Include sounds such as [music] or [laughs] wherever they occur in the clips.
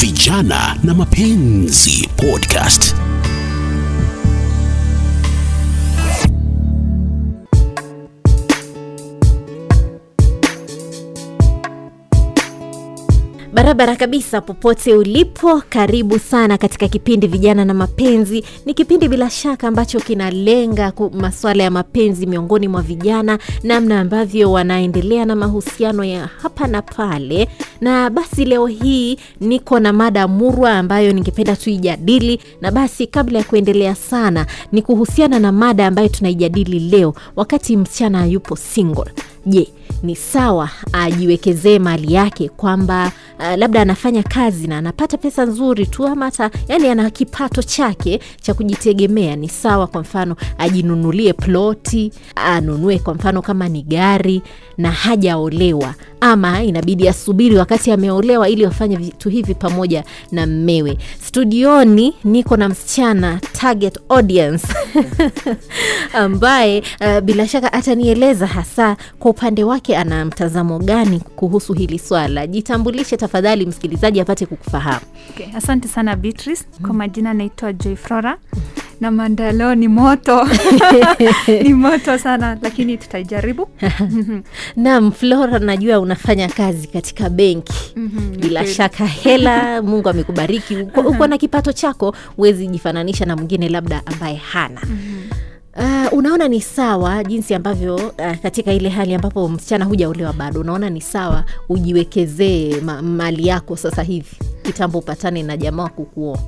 Vijana na Mapenzi Podcast. Barabara kabisa, popote ulipo, karibu sana katika kipindi Vijana na Mapenzi. Ni kipindi bila shaka ambacho kinalenga masuala ya mapenzi miongoni mwa vijana, namna ambavyo wanaendelea na mahusiano ya hapa na pale. Na basi leo hii niko na mada murwa ambayo ningependa tuijadili, na basi kabla ya kuendelea sana, ni kuhusiana na mada ambayo tunaijadili leo, wakati msichana yupo single. Je, ni sawa ajiwekezee mali yake kwamba uh, labda anafanya kazi na anapata pesa nzuri tu ama hata yani ana kipato chake cha kujitegemea ni sawa kwa mfano ajinunulie ploti anunue kwa mfano kama ni gari na hajaolewa ama inabidi asubiri wakati ameolewa ili wafanye vitu hivi pamoja na mmewe. Studioni niko na msichana target audience [laughs] ambaye uh, bila shaka atanieleza hasa kwa upande wake ana mtazamo gani kuhusu hili swala. Jitambulishe tafadhali msikilizaji apate kukufahamu. Okay, asante sana Beatrice. Kwa majina naitwa Joy Flora na mada ni moto. [laughs] Ni moto sana, lakini tutaijaribu. [laughs] Naam flora najua unafanya kazi katika benki. Mhm, bila shaka hela [laughs] mungu amekubariki. Uko, uko na kipato chako huwezi jifananisha na mwingine labda ambaye hana. Uh, unaona ni sawa jinsi ambavyo uh, katika ile hali ambapo msichana hujaolewa bado unaona ni sawa ujiwekezee ma, mali yako sasa hivi kitambo upatane na jamaa wa kukuoa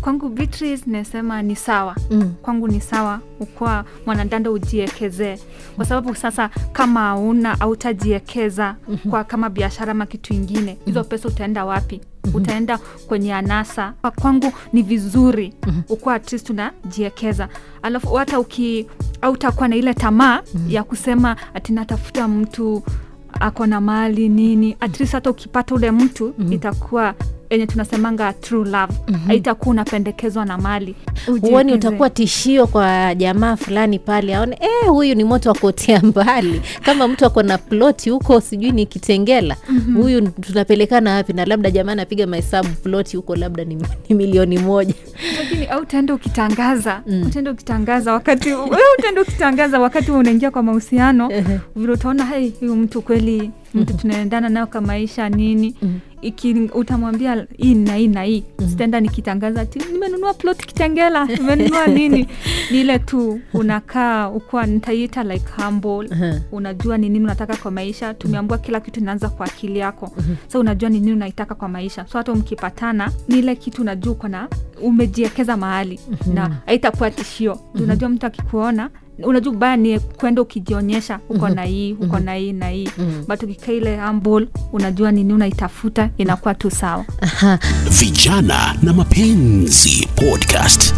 Kwangu Beatrice nasema ni sawa. Mm. kwangu ni sawa ukuwa mwanadanda ujiekezee, kwa sababu sasa kama auna autajiekeza kwa kama biashara ama kitu ingine, hizo pesa utaenda wapi? Utaenda kwenye anasa. Kwa Kwangu ni vizuri ukuwa at least unajiekeza, alafu hata uki au utakuwa na ile tamaa ya kusema ati natafuta mtu ako na mali nini, at least hata ukipata ule mtu itakuwa enye tunasemanga true love, haitakuwa unapendekezwa na mali. Huoni utakuwa tishio kwa jamaa fulani pale aone eh, huyu ni moto wa kuotea mbali. Kama mtu ako na ploti huko sijui ni kitengela huyu tunapelekana wapi? Na labda jamaa anapiga mahesabu ploti huko labda ni, ni milioni moja. Lakini au utaenda ukitangaza utaenda ukitangaza wakati utaenda ukitangaza wakati unaingia kwa mahusiano vile utaona hai huyu mtu kweli mtu tunaendana nayo kwa maisha nini iki utamwambia hii na hii na hii sitaenda nikitangaza ti nimenunua plot kitengela. [laughs] Nimenunua nini? [laughs] Ni ile tu unakaa ukuwa nitaiita like humble. Unajua ni nini unataka kwa maisha tumeambua kila kitu inaanza kwa akili yako. So unajua ni nini unaitaka kwa maisha. So hata mkipatana ni ile kitu unajua uko na umejiekeza mahali. Na haitakuwa tishio. Unajua mtu akikuona unajua ubaya ni kwenda ukijionyesha uko na hii uko na hii na hii. But ukikaa ile humble unajua nini unaitafuta inakuwa tu sawa. Vijana na Mapenzi Podcast.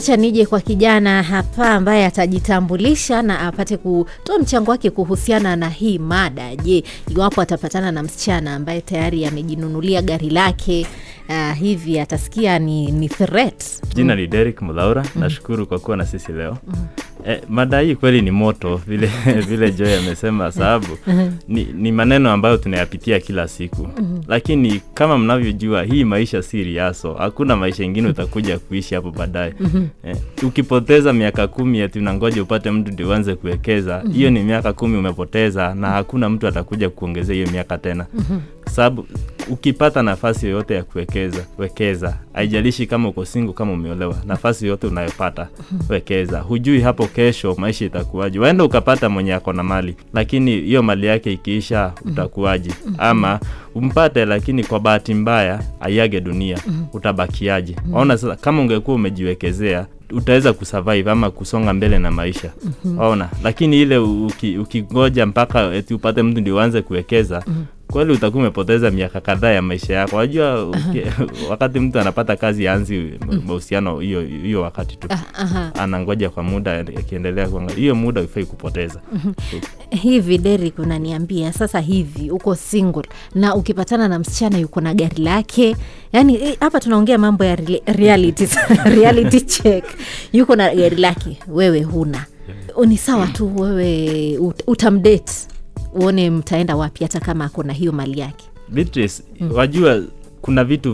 Wacha nije kwa kijana hapa ambaye atajitambulisha na apate kutoa mchango wake kuhusiana na hii mada. Je iwapo atapatana na msichana ambaye tayari amejinunulia gari lake uh, hivi atasikia ni, ni threat? Jina ni Derek mm. nashukuru kwa kuwa na sisi leo. Eh, mada madai kweli ni moto vile [laughs] vile Joy amesema sababu [laughs] ni, ni maneno ambayo tunayapitia kila siku. Lakini kama mnavyojua hii maisha si riaso. Hakuna maisha ingine utakuja kuishi hapo baadaye. E, ukipoteza miaka kumi ati unangoja upate mtu ndio uanze kuwekeza hiyo ni miaka kumi umepoteza na hakuna mtu atakuja kuongezea hiyo miaka tena sababu ukipata nafasi yoyote ya kuwekeza wekeza. Haijalishi kama uko single kama umeolewa nafasi yoyote unayopata wekeza. Hujui hapo kesho maisha itakuwaje. Waenda ukapata mwenye ako na mali lakini hiyo mali yake ikiisha utakuwaje? Ama umpate lakini kwa bahati mbaya aiage dunia utabakiaje? Waona sasa kama ungekuwa umejiwekezea utaweza kusurvive ama kusonga mbele na maisha. Ona. Lakini ile uki- mpaka eti upate mtu ndio uanze kuwekeza kweli utakuwa umepoteza miaka kadhaa ya maisha yako. Wajua [laughs] wakati mtu anapata kazi anzi mahusiano hiyo hiyo wakati tu. Aha. anangoja kwa muda akiendelea hiyo muda ufai kupoteza. [laughs] Hivi Derek unaniambia sasa hivi uko single na ukipatana na msichana yuko na gari lake? Yani eh, hapa tunaongea mambo ya reality, [laughs] reality check. Yuko na gari lake wewe huna. Ni sawa tu wewe ut- utamdate uone mtaenda wapi hata kama akona hiyo mali yake. Beatrice, wajua kuna vitu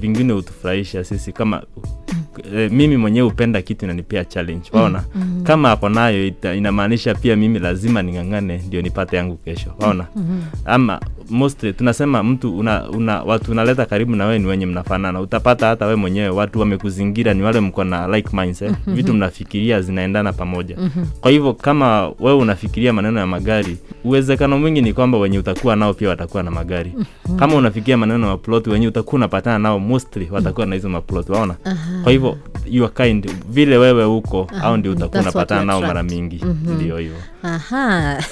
vingine hutufurahisha sisi kama eh, mimi mwenyewe hupenda kitu inanipea challenge waona? Kama ako nayo inamaanisha pia mimi lazima ning'ang'ane ndio nipate yangu kesho waona? Ama mostly tunasema mtu una, una watu unaleta karibu na wewe ni wenye mnafanana. Utapata hata we mwenyewe watu wamekuzingira ni wale mko na like minds eh? vitu mnafikiria zinaendana pamoja. Kwa hivyo kama wewe unafikiria maneno ya magari uwezekano mwingi ni kwamba wenye utakuwa nao pia watakuwa na magari. Kama unafikiria maneno ya plot wenye utakuwa unapatana nao mostly watakuwa na hizo maplot waona? Kwa hivyo your kind. Vile wewe uko au ndio utakuwa unapatana nao mara mingi. Ndio hivyo. Aha.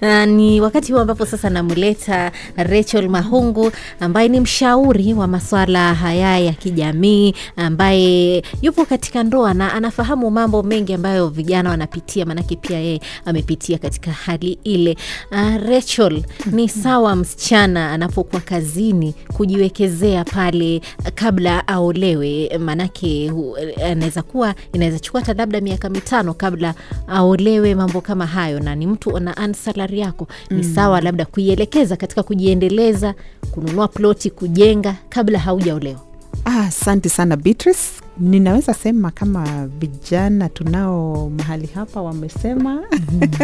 Na [laughs] ni wakati huu ambapo sasa namleta Rachel Mahungu ambaye ni mshauri wa maswala haya ya kijamii ambaye yupo katika ndoa na anafahamu mambo mengi ambayo vijana wanapitia, maanake pia yeye amepitia katika hali ile. Uh, Rachel, ni [laughs] sawa msichana anapokuwa kazini kujiwekezea pale kabla aolewe, maanake anaweza kuwa inaweza chukua hata labda miaka mitano kabla aolewe, mambo kama hayo, na ni mtu ana ansalari yako, ni sawa labda kuielekeza katika kujiendeleza, kununua ploti, kujenga kabla haujaolewa. Ah, Asante sana Beatrice. Ninaweza sema kama vijana tunao mahali hapa wamesema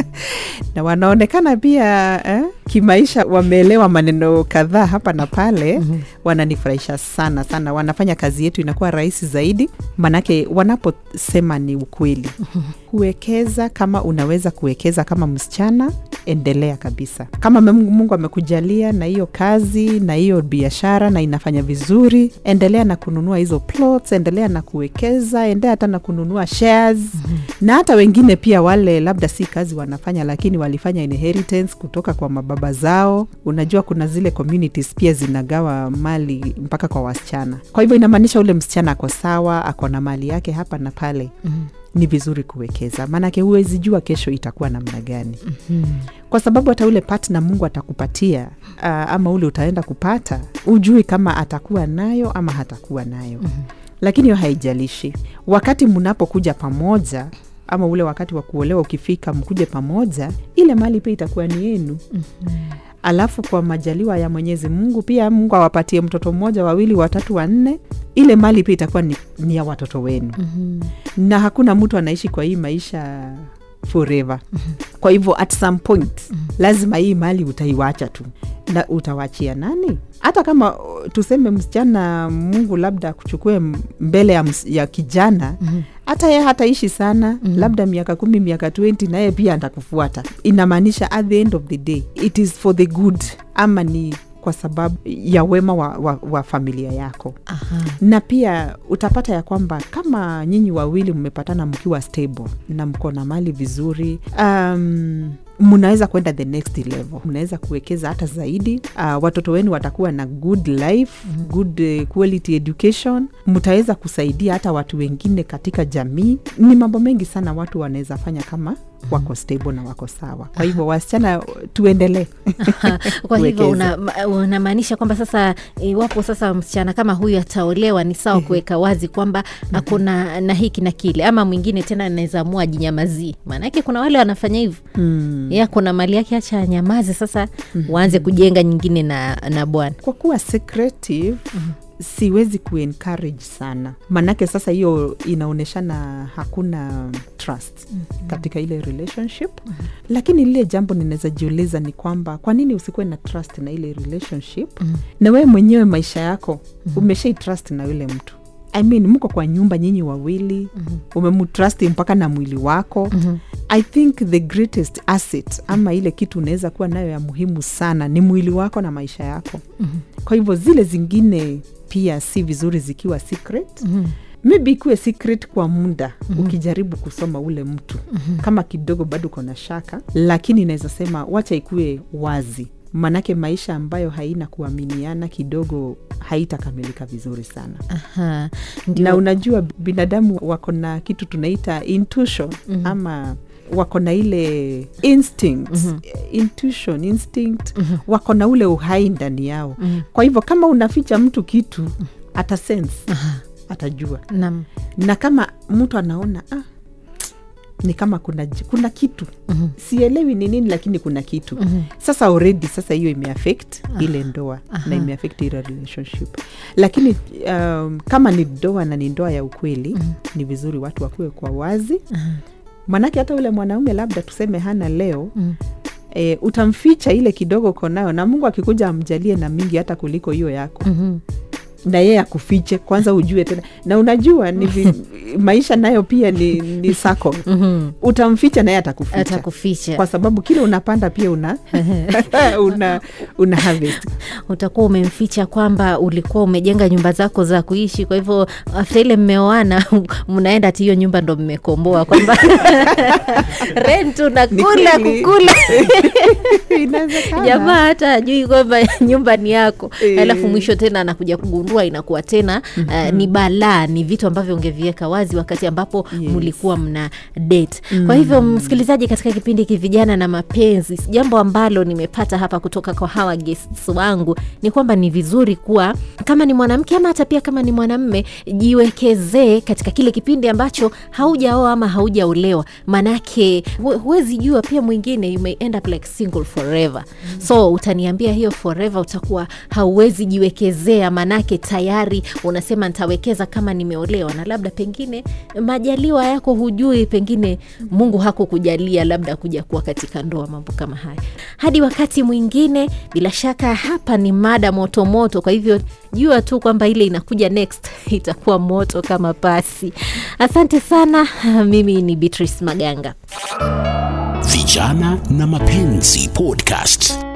[laughs] na wanaonekana pia eh, kimaisha wameelewa maneno kadhaa hapa na pale. Wananifurahisha sana sana, wanafanya kazi yetu inakuwa rahisi zaidi, manake wanaposema ni ukweli. [laughs] Kuwekeza kama unaweza kuwekeza kama msichana, endelea kabisa. Kama Mungu Mungu amekujalia na hiyo kazi na hiyo biashara na inafanya vizuri, endelea na kununua hizo plots, endelea na kuwekeza, endelea hata na kununua shares. Na hata wengine pia wale labda si kazi wanafanya, lakini walifanya inheritance kutoka kwa mababa zao. Unajua kuna zile communities pia zinagawa mali mpaka kwa wasichana, kwa hivyo inamaanisha ule msichana ako sawa, ako na mali yake hapa na pale ni vizuri kuwekeza, maanake huwezi jua kesho itakuwa namna gani. Kwa sababu hata ule partner Mungu atakupatia uh, ama ule utaenda kupata, ujui kama atakuwa nayo ama hatakuwa nayo. Lakini hiyo haijalishi. Wakati mnapokuja pamoja ama ule wakati wa kuolewa ukifika, mkuje pamoja, ile mali pia itakuwa ni yenu. Alafu kwa majaliwa ya Mwenyezi Mungu pia Mungu awapatie mtoto mmoja, wawili, watatu, wanne, ile mali pia itakuwa ni, ni ya watoto wenu. Na hakuna mtu anaishi kwa hii maisha forever. Kwa hivyo at some point lazima hii mali utaiwacha tu, na utawachia nani? Hata kama tuseme msichana Mungu labda akuchukue mbele ya, ms- ya kijana hata ye hataishi sana. Labda miaka kumi miaka 20 naye pia atakufuata. Inamaanisha at the end of the day it is for the good, ama ni kwa sababu ya wema wa, wa, wa familia yako. Aha. na pia utapata ya kwamba kama nyinyi wawili mmepatana mkiwa stable na mko na mali vizuri um, mnaweza kwenda the next level. Mnaweza kuwekeza hata zaidi. Uh, watoto wenu watakuwa na good life good uh, quality education. Mtaweza kusaidia hata watu wengine katika jamii. Ni mambo mengi sana watu wanaweza fanya kama wako stable na wako sawa. Kwa hivyo wasichana tuendelee. [laughs] Kwa hivyo unamaanisha una- kwamba sasa iwapo sasa msichana kama huyu ataolewa ni sawa kuweka wazi kwamba ako na hiki na kile. Ama mwingine tena anaweza amua jinyamazii maanake kuna wale wanafanya hivyo. Mm. ya kuna mali yake acha anyamaze sasa waanze kujenga nyingine na, na bwana. Kwa kuwa secretive siwezi kuencourage sana. Manake sasa hiyo inaonyeshana hakuna trust katika ile relationship. Lakini lile jambo ninaweza jiuliza ni kwamba kwa nini usikuwe na trust na ile relationship? Na wewe mwenyewe maisha yako umeshai trust na yule mtu I mean, mko kwa nyumba nyinyi wawili umemtrust mpaka na mwili wako. I think the greatest asset ama ile kitu unaweza kuwa nayo ya muhimu sana ni mwili wako na maisha yako. Kwa hivyo zile zingine pia si vizuri zikiwa secret. Maybe ikuwe secret kwa muda ukijaribu kusoma ule mtu. Kama kidogo bado uko na shaka lakini inaweza sema wacha ikuwe wazi manake maisha ambayo haina kuaminiana kidogo haitakamilika vizuri sana. Aha, na unajua binadamu wako na kitu tunaita intuition ama wako na ile instinct. Intuition instinct wako na ule uhai ndani yao. Kwa hivyo kama unaficha mtu kitu ata sense atajua. Nam na kama mtu anaona ah, ni kama kuna, kuna kitu mm-hmm. sielewi ni nini lakini kuna kitu mm-hmm. sasa already sasa hiyo imeaffect ile ndoa na imeaffect ile relationship lakini um, kama ni ndoa na ni ndoa ya ukweli mm-hmm. ni vizuri watu wakuwe kwa wazi mm-hmm. manake hata ule mwanaume labda tuseme hana leo mm-hmm. E, utamficha ile kidogo konayo na mungu akikuja amjalie na mingi hata kuliko hiyo yako Mhm. Na yeye akufiche kwanza ujue tena. Na unajua ni vi, [laughs] maisha nayo pia ni, ni sako. Mhm. utamficha naye atakuficha. Atakuficha. Kwa sababu kile unapanda pia una [laughs] [laughs] una, una harvest. Utakuwa umemficha kwamba ulikuwa umejenga nyumba zako za kuishi. Kwa hivyo afta ile mmeoana mnaenda hati hiyo nyumba ndo mmekomboa kwamba rent unakula kukula. Jamaa hata ajui kwamba nyumba ni yako. Eh. alafu mwisho tena anakuja kugundua inakuwa tena uh, ni balaa ni vitu ambavyo ungeviweka wazi wakati ambapo Yes. mlikuwa mna date. Kwa hivyo msikilizaji katika kipindi kivijana na mapenzi jambo ambalo nimepata hapa kutoka kwa hawa guests wangu ni kwamba ni vizuri kuwa kama ni mwanamke ama hata pia kama ni mwanamme jiwekezee katika kile kipindi ambacho haujaoa ama haujaolewa. Manake huwezi jua pia mwingine you may end up like single forever. So utaniambia hiyo forever utakuwa hauwezi jiwekezea manake tayari. Unasema nitawekeza kama nimeolewa na labda pengine majaliwa yako hujui pengine mungu hakukujalia labda kuja kuwa katika ndoa mambo kama haya. Hadi wakati mwingine bila shaka hapa ni mada moto moto kwa hivyo jua tu kwamba ile inakuja next [laughs] itakuwa moto kama pasi. Asante sana [laughs] mimi ni beatrice maganga. Vijana na Mapenzi Podcast.